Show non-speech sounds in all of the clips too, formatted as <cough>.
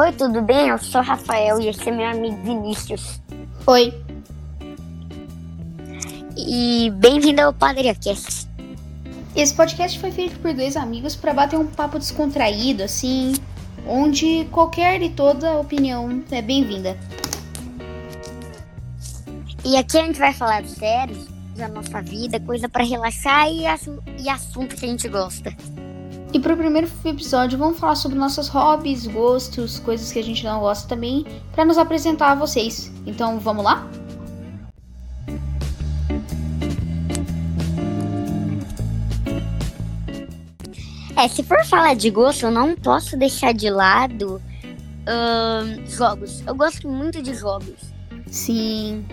Oi, tudo bem? Eu sou o Rafael e esse é meu amigo Vinícius. Oi. E bem-vindo ao PadreaCast. Esse podcast foi feito por dois amigos para bater um papo descontraído, assim, onde qualquer e toda opinião é bem-vinda. E aqui a gente vai falar de séries da nossa vida, coisa para relaxar e, assu e assunto que a gente gosta. E pro primeiro episódio vamos falar sobre nossos hobbies, gostos, coisas que a gente não gosta também, para nos apresentar a vocês. Então vamos lá? É, se for falar de gosto, eu não posso deixar de lado uh, jogos. Eu gosto muito de jogos. Sim.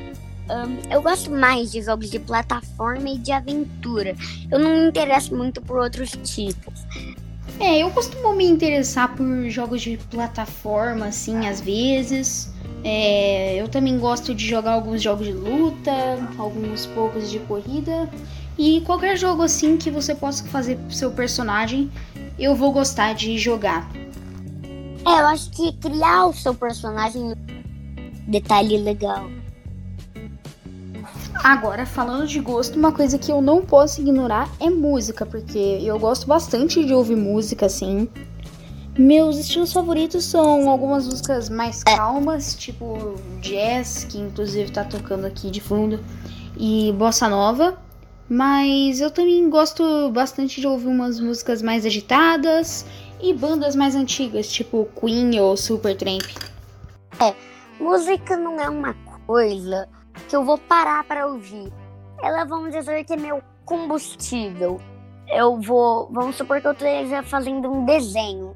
Um, eu gosto mais de jogos de plataforma e de aventura. Eu não me interesso muito por outros tipos. É, eu costumo me interessar por jogos de plataforma, assim, às vezes. É, eu também gosto de jogar alguns jogos de luta, alguns poucos de corrida. E qualquer jogo assim que você possa fazer pro seu personagem, eu vou gostar de jogar. É, eu acho que criar o seu personagem é um detalhe legal. Agora, falando de gosto, uma coisa que eu não posso ignorar é música, porque eu gosto bastante de ouvir música, assim. Meus estilos favoritos são algumas músicas mais calmas, tipo jazz, que inclusive tá tocando aqui de fundo, e bossa nova. Mas eu também gosto bastante de ouvir umas músicas mais agitadas e bandas mais antigas, tipo Queen ou Supertramp. É, música não é uma coisa que eu vou parar para ouvir. Ela, vamos dizer que é meu combustível. Eu vou, vamos supor que eu esteja fazendo um desenho.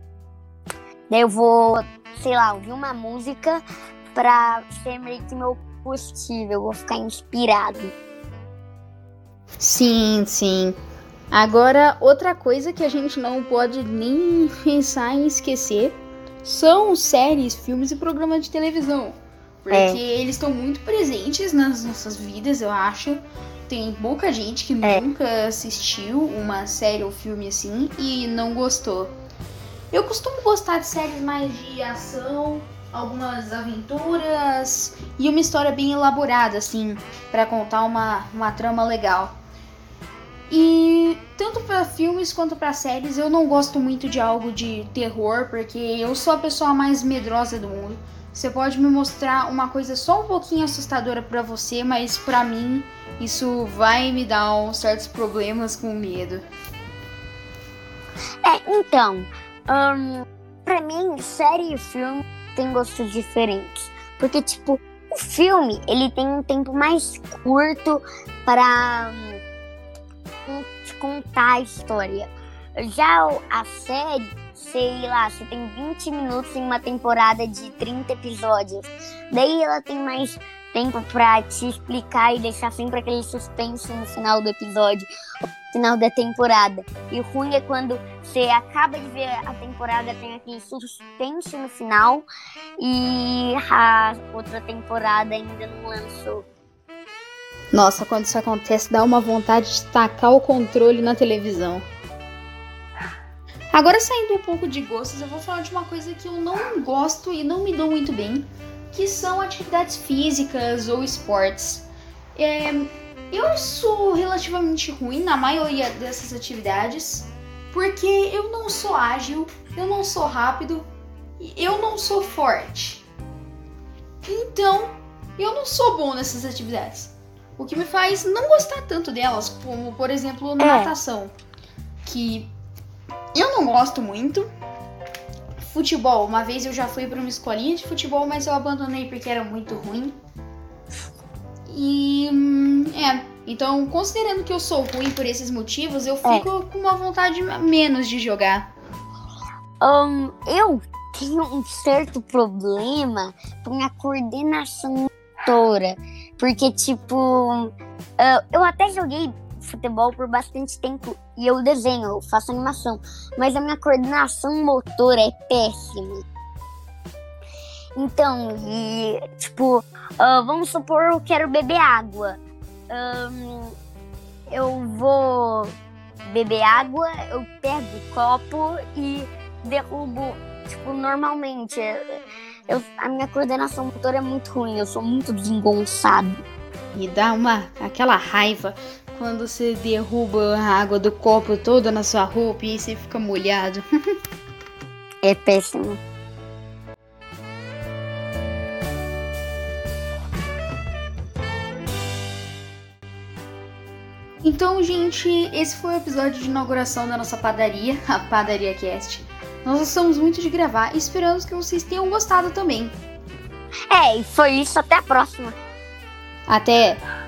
Eu vou, sei lá, ouvir uma música para ser meio que meu combustível. Eu vou ficar inspirado. Sim, sim. Agora, outra coisa que a gente não pode nem <laughs> pensar em esquecer são séries, filmes e programas de televisão. Porque é. eles estão muito presentes nas nossas vidas, eu acho. Tem pouca gente que é. nunca assistiu uma série ou filme assim e não gostou. Eu costumo gostar de séries mais de ação, algumas aventuras e uma história bem elaborada, assim, para contar uma, uma trama legal. E tanto para filmes quanto para séries, eu não gosto muito de algo de terror, porque eu sou a pessoa mais medrosa do mundo. Você pode me mostrar uma coisa só um pouquinho assustadora para você, mas para mim isso vai me dar uns certos problemas com medo. É, então, um, para mim, série e filme tem gostos diferentes. Porque, tipo, o filme, ele tem um tempo mais curto para um, contar a história. Já a série, sei lá, você tem 20 minutos em uma temporada de 30 episódios. Daí ela tem mais tempo pra te explicar e deixar sempre aquele suspense no final do episódio, no final da temporada. E o ruim é quando você acaba de ver a temporada, tem aquele suspense no final e a outra temporada ainda não lançou. Nossa, quando isso acontece, dá uma vontade de tacar o controle na televisão. Agora, saindo um pouco de gostos, eu vou falar de uma coisa que eu não gosto e não me dou muito bem, que são atividades físicas ou esportes. É, eu sou relativamente ruim na maioria dessas atividades, porque eu não sou ágil, eu não sou rápido, eu não sou forte. Então, eu não sou bom nessas atividades. O que me faz não gostar tanto delas, como por exemplo é. natação, que eu não gosto muito. Futebol, uma vez eu já fui para uma escolinha de futebol, mas eu abandonei porque era muito ruim. E hum, é, então considerando que eu sou ruim por esses motivos, eu fico é. com uma vontade menos de jogar. Um, eu tenho um certo problema com a coordenação motora. Porque, tipo, uh, eu até joguei futebol por bastante tempo e eu desenho, eu faço animação, mas a minha coordenação motora é péssima. Então, e, tipo, uh, vamos supor eu quero beber água. Um, eu vou beber água, eu pego o copo e derrubo tipo, normalmente. Eu, a minha coordenação motora é muito ruim, eu sou muito desengonçado. E dá uma aquela raiva quando você derruba a água do copo toda na sua roupa e você fica molhado. <laughs> é péssimo. Então, gente, esse foi o episódio de inauguração da nossa padaria, a Padaria Cast. Nós gostamos muito de gravar e esperamos que vocês tenham gostado também. É, e foi isso. Até a próxima. Até!